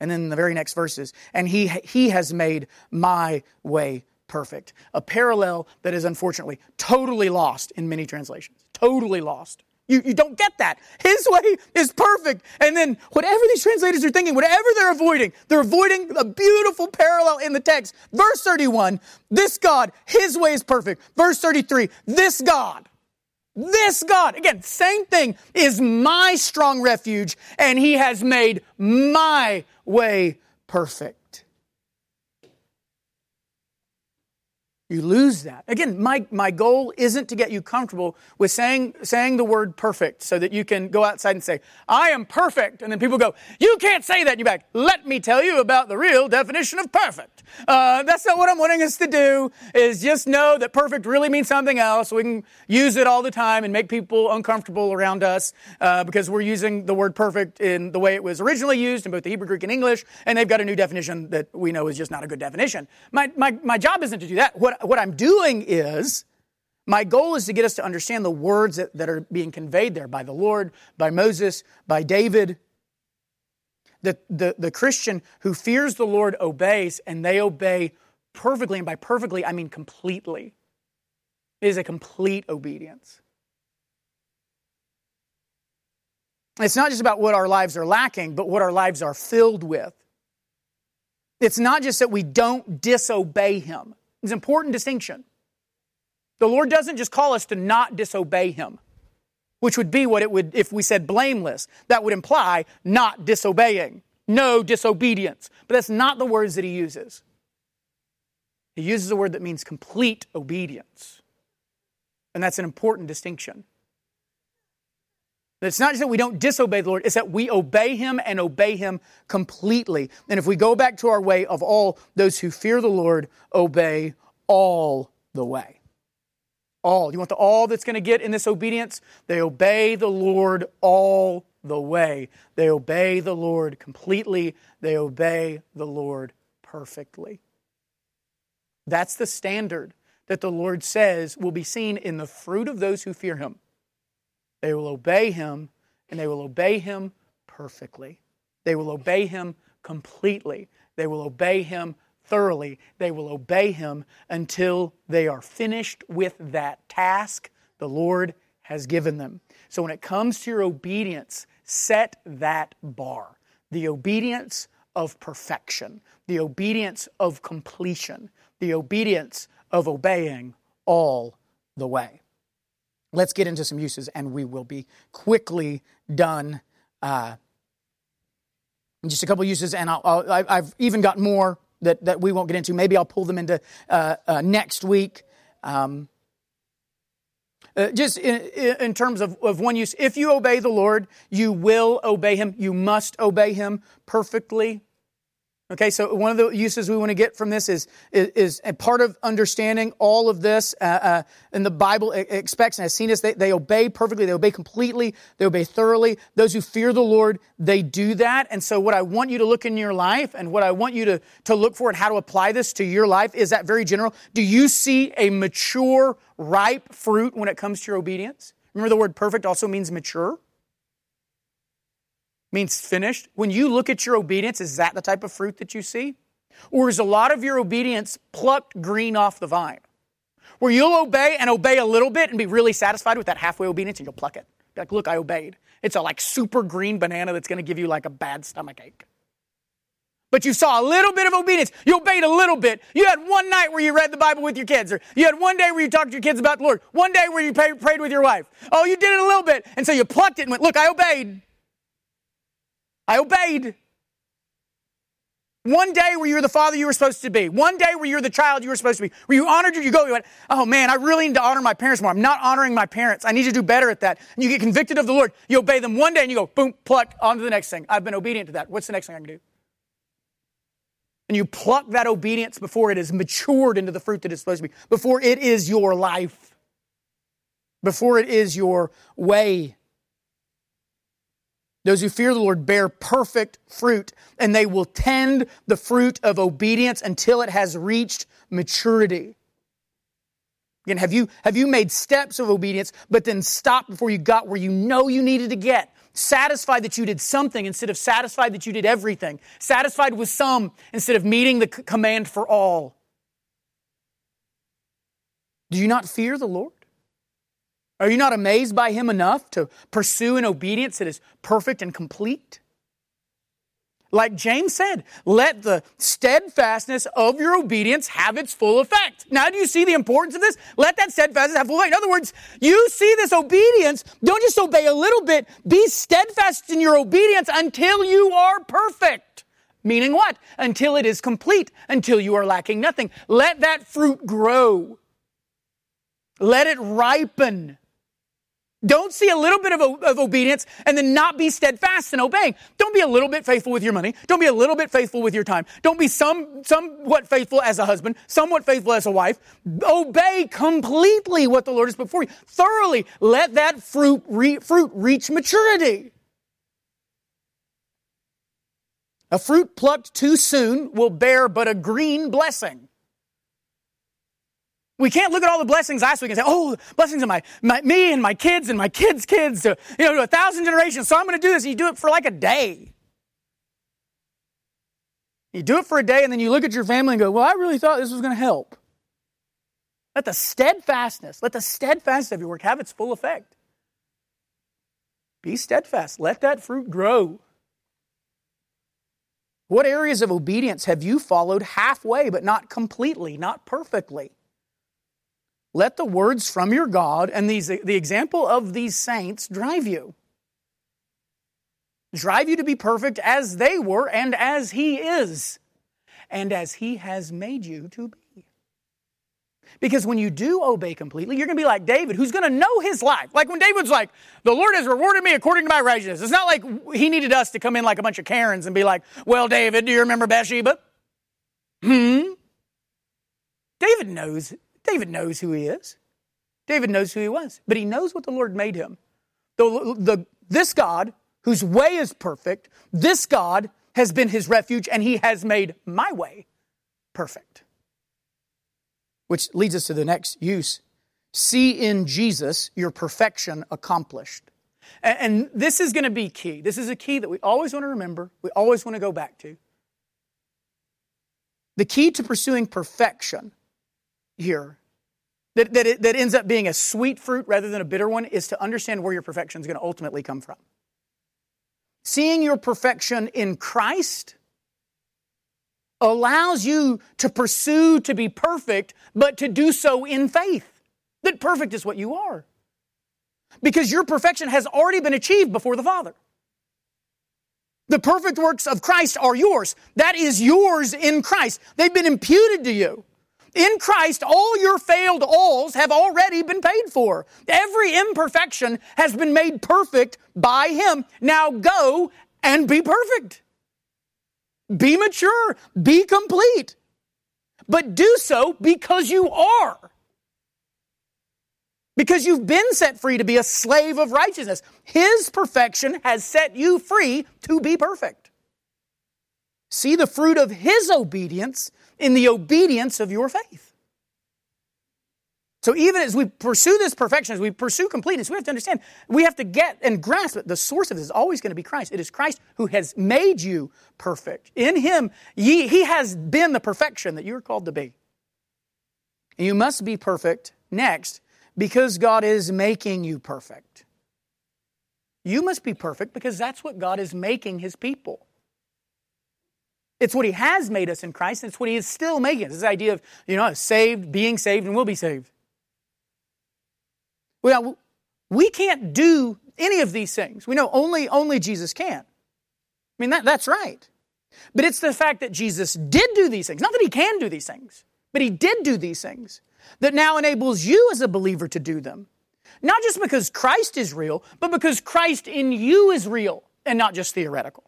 And then the very next verses, and he, he has made my way perfect. A parallel that is unfortunately totally lost in many translations. Totally lost. You, you don't get that. His way is perfect. And then whatever these translators are thinking, whatever they're avoiding, they're avoiding a beautiful parallel in the text. Verse 31, this God, his way is perfect. Verse 33, this God this God, again, same thing, is my strong refuge, and He has made my way perfect. You lose that. Again, my, my goal isn't to get you comfortable with saying, saying the word perfect so that you can go outside and say, I am perfect. And then people go, You can't say that. You're back, let me tell you about the real definition of perfect. Uh, that's not what I'm wanting us to do, is just know that perfect really means something else. We can use it all the time and make people uncomfortable around us uh, because we're using the word perfect in the way it was originally used in both the Hebrew, Greek, and English, and they've got a new definition that we know is just not a good definition. My, my, my job isn't to do that. What what I'm doing is My goal is to get us to understand the words that, that are being conveyed there by the Lord, by Moses, by David. The, the, the Christian who fears the Lord obeys, and they obey perfectly. And by perfectly, I mean completely. It is a complete obedience. It's not just about what our lives are lacking, but what our lives are filled with. It's not just that we don't disobey Him. It's an important distinction. The Lord doesn't just call us to not disobey Him, which would be what it would if we said blameless. That would imply not disobeying, no disobedience. But that's not the words that He uses. He uses a word that means complete obedience. And that's an important distinction. It's not just that we don't disobey the Lord, it's that we obey Him and obey Him completely. And if we go back to our way of all, those who fear the Lord obey all the way. All. You want the all that's going to get in this obedience? They obey the Lord all the way. They obey the Lord completely. They obey the Lord perfectly. That's the standard that the Lord says will be seen in the fruit of those who fear Him. They will obey him, and they will obey him perfectly. They will obey him completely. They will obey him thoroughly. They will obey him until they are finished with that task the Lord has given them. So when it comes to your obedience, set that bar the obedience of perfection, the obedience of completion, the obedience of obeying all the way. Let's get into some uses, and we will be quickly done. Uh, just a couple uses, and i have even got more that, that we won't get into. Maybe I'll pull them into uh, uh, next week. Um, uh, just in, in, terms of, of one use, if you obey the Lord, you will obey Him. You must obey Him perfectly. Okay, so one of the uses we want to get from this is, is, is a part of understanding all of this. Uh, uh, and the Bible expects and has seen us, they, they obey perfectly, they obey completely, they obey thoroughly. Those who fear the Lord, they do that. And so, what I want you to look in your life and what I want you to, to look for and how to apply this to your life is that very general. Do you see a mature, ripe fruit when it comes to your obedience? Remember, the word perfect also means mature means finished. When you look at your obedience, is that the type of fruit that you see? Or is a lot of your obedience plucked green off the vine? Where you'll obey and obey a little bit and be really satisfied with that halfway obedience and you'll pluck it. Be like, look, I obeyed. It's a like super green banana that's to give you like a bad stomach ache. But you saw a little bit of obedience. You obeyed a little bit. You had one night where you read the Bible with your kids, or you had one day where you talked to your kids about the Lord, one day where you prayed with your wife. Oh, you did it a little bit. And so you plucked it and went, look, I obeyed. I obeyed. One day where you were the father you were supposed to be. One day where you're the child you were supposed to be. Where you honored you, you go, you went, oh man, I really need to honor my parents more. I'm not honoring my parents. I need to do better at that. And you get convicted of the Lord. You obey them one day and you go, boom, pluck, on to the next thing. I've been obedient to that. What's the next thing I can do? And you pluck that obedience before it is matured into the fruit that it's supposed to be, before it is your life, before it is your way. Those who fear the Lord bear perfect fruit, and they will tend the fruit of obedience until it has reached maturity. Again, have you, have you made steps of obedience, but then stopped before you got where you know you needed to get? Satisfied that you did something instead of satisfied that you did everything. Satisfied with some instead of meeting the command for all. Do you not fear the Lord? Are you not amazed by him enough to pursue an obedience that is perfect and complete? Like James said, let the steadfastness of your obedience have its full effect. Now, do you see the importance of this? Let that steadfastness have full effect. In other words, you see this obedience, don't just obey a little bit, be steadfast in your obedience until you are perfect. Meaning what? Until it is complete, until you are lacking nothing. Let that fruit grow. Let it ripen. Don't see a little bit of, of, obedience and then not be steadfast in obeying. Don't be a little bit faithful with your money. Don't be a little bit faithful with your time. Don't be some, somewhat faithful as a husband, somewhat faithful as a wife. Obey completely what the Lord has put before you. Thoroughly let that fruit, re, fruit reach maturity. A fruit plucked too soon will bear but a green blessing. We can't look at all the blessings last week and say, oh, blessings of my, my, me and my kids and my kids' kids to, you know, to a thousand generations. So I'm going to do this. And you do it for like a day. You do it for a day and then you look at your family and go, well, I really thought this was going to help. Let the steadfastness, let the steadfastness of your work have its full effect. Be steadfast. Let that fruit grow. What areas of obedience have you followed halfway, but not completely, not perfectly? Let the words from your God and these, the example of these saints drive you. Drive you to be perfect as they were and as He is, and as He has made you to be. Because when you do obey completely, you're going to be like David, who's going to know his life. Like when David's like, the Lord has rewarded me according to my righteousness. It's not like he needed us to come in like a bunch of Karens and be like, well, David, do you remember Bathsheba? Hmm? David knows. David knows who he is. David knows who he was, but he knows what the Lord made him. The, the, this God, whose way is perfect, this God has been his refuge, and he has made my way perfect. Which leads us to the next use. See in Jesus your perfection accomplished. And, this is going to be key. This is a key that we always want to remember, we always want to go back to. The key to pursuing perfection here, that, that, it, that ends up being a sweet fruit rather than a bitter one, is to understand where your perfection is going to ultimately come from. Seeing your perfection in Christ allows you to pursue to be perfect, but to do so in faith. That perfect is what you are. Because your perfection has already been achieved before the Father. The perfect works of Christ are yours. That is yours in Christ. They've been imputed to you. In Christ, all your failed alls have already been paid for. Every imperfection has been made perfect by Him. Now go and be perfect. Be mature. Be complete. But do so because you are. Because you've been set free to be a slave of righteousness. His perfection has set you free to be perfect. See the fruit of His obedience in the obedience of your faith. So even as we pursue this perfection, as we pursue completeness, we have to understand, we have to get and grasp that the source of this is always going to be Christ. It is Christ who has made you perfect. In Him, ye, He has been the perfection that you are called to be. And you must be perfect next because God is making you perfect. You must be perfect because that's what God is making His people. It's what He has made us in Christ, and it's what He is still making us. This idea of, you know, saved, being saved, and will be saved. Well, we can't do any of these things. We know only, only Jesus can. I mean, that, that's right. But it's the fact that Jesus did do these things, not that he can do these things, but he did do these things, that now enables you as a believer to do them. Not just because Christ is real, but because Christ in you is real and not just theoretical.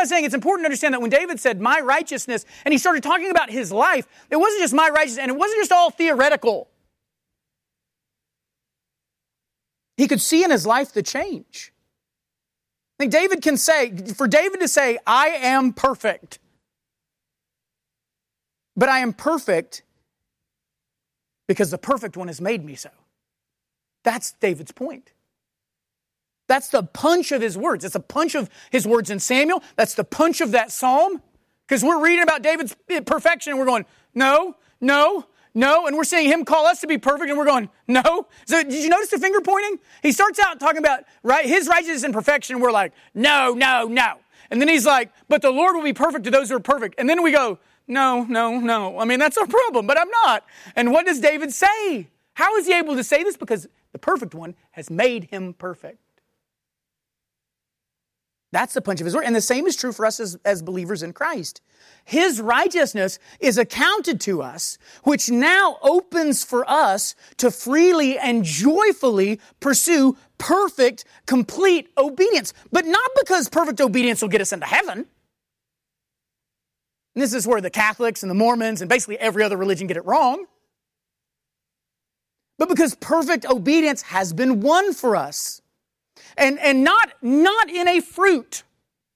That's I was saying it's important to understand that when David said, My righteousness, and he started talking about his life, it wasn't just my righteousness, and it wasn't just all theoretical. He could see in his life the change. I think David can say, for David to say, I am perfect, but I am perfect because the perfect one has made me so. That's David's point. That's the punch of his words. It's the punch of his words in Samuel. That's the punch of that psalm. Because we're reading about David's perfection and we're going, no, no, no. And we're seeing him call us to be perfect, and we're going, no. So did you notice the finger pointing? He starts out talking about right, his righteousness and perfection, and we're like, no, no, no. And then he's like, but the Lord will be perfect to those who are perfect. And then we go, no, no, no. I mean, that's our problem, but I'm not. And what does David say? How is he able to say this? Because the perfect one has made him perfect. That's the punch of his word. And the same is true for us as, as believers in Christ. His righteousness is accounted to us, which now opens for us to freely and joyfully pursue perfect, complete obedience. But not because perfect obedience will get us into heaven. And this is where the Catholics and the Mormons and basically every other religion get it wrong. But because perfect obedience has been won for us. And, and not, not in a fruit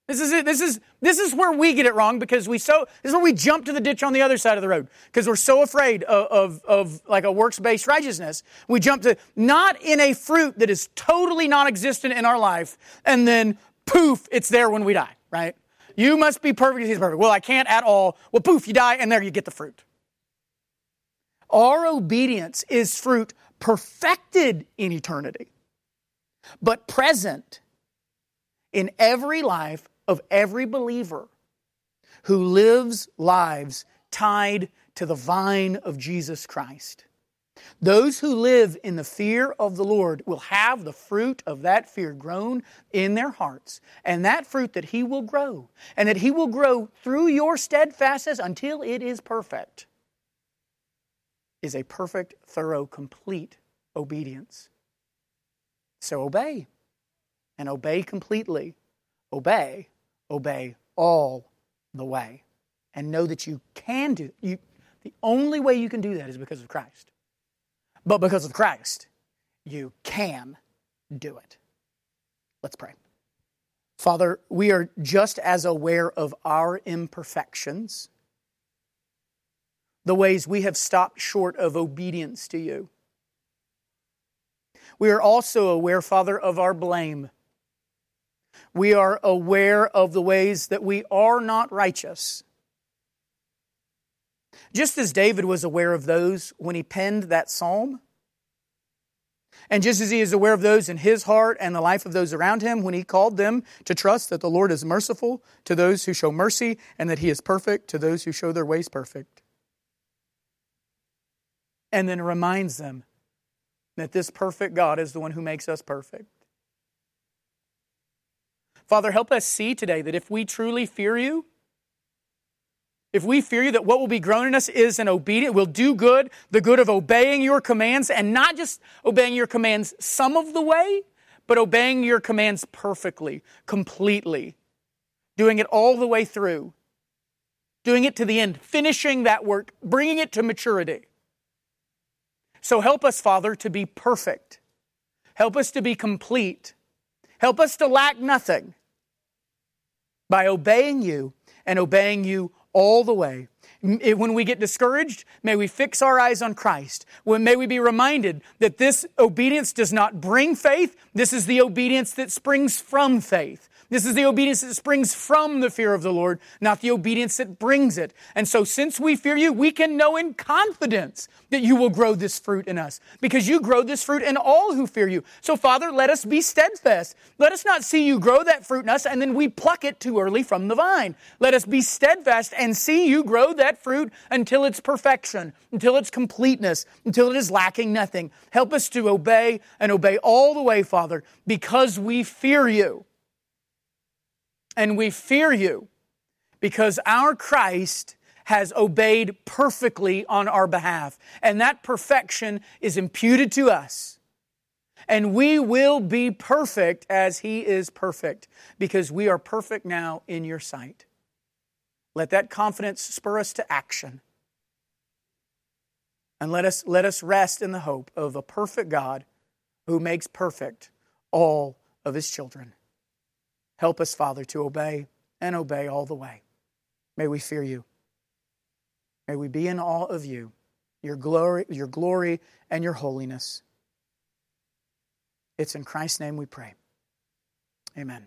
This is it. This is this is where we get it wrong because we so this is where we jump to the ditch on the other side of the road because we're so afraid of, of, of like a works based righteousness. We jump to not in a fruit that is totally non-existent in our life, and then poof, it's there when we die. Right? You must be perfect. He's perfect. Well, I can't at all. Well, poof, you die, and there you get the fruit. Our obedience is fruit perfected in eternity, but present in every life of every believer who lives lives tied to the vine of Jesus Christ. Those who live in the fear of the Lord will have the fruit of that fear grown in their hearts, and that fruit that He will grow, and that He will grow through your steadfastness until it is perfect, is a perfect, thorough, complete obedience. So obey, and obey completely. Obey obey all the way and know that you can do you the only way you can do that is because of Christ. But because of Christ, you can do it. Let's pray. Father, we are just as aware of our imperfections, the ways we have stopped short of obedience to you. We are also aware, Father, of our blame we are aware of the ways that we are not righteous. Just as David was aware of those when he penned that psalm, and just as he is aware of those in his heart and the life of those around him when he called them to trust that the Lord is merciful to those who show mercy and that he is perfect to those who show their ways perfect. And then reminds them that this perfect God is the one who makes us perfect. Father, help us see today that if we truly fear you, if we fear you, that what will be grown in us is an obedient, will do good, the good of obeying your commands, and not just obeying your commands some of the way, but obeying your commands perfectly, completely, doing it all the way through, doing it to the end, finishing that work, bringing it to maturity. So help us, Father, to be perfect. Help us to be complete. Help us to lack nothing by obeying you and obeying you all the way. Eh, when we get discouraged, may we fix our eyes on Christ. May we be reminded that this obedience does not bring faith. This is the obedience that springs from faith. This is the obedience that springs from the fear of the Lord, not the obedience that brings it. And so, since we fear you, we can know in confidence that you will grow this fruit in us because you grow this fruit in all who fear you. So, Father, let us be steadfast. Let us not see you grow that fruit in us and then we pluck it too early from the vine. Let us be steadfast and see you grow that fruit until its perfection, until its completeness, until it is lacking nothing. Help us to obey and obey all the way, Father, because we fear you and we fear you because our Christ has obeyed perfectly on our behalf. And that perfection is imputed to us. And we will be perfect as He is perfect because we are perfect now in your sight. Let that confidence spur us to action. And let us, let us rest in the hope of a perfect God who makes perfect all of His children. Help us, Father, to obey and obey all the way. May we fear you. May we be in awe of you, your glory, your glory and your holiness. It's in Christ's name we pray. Amen.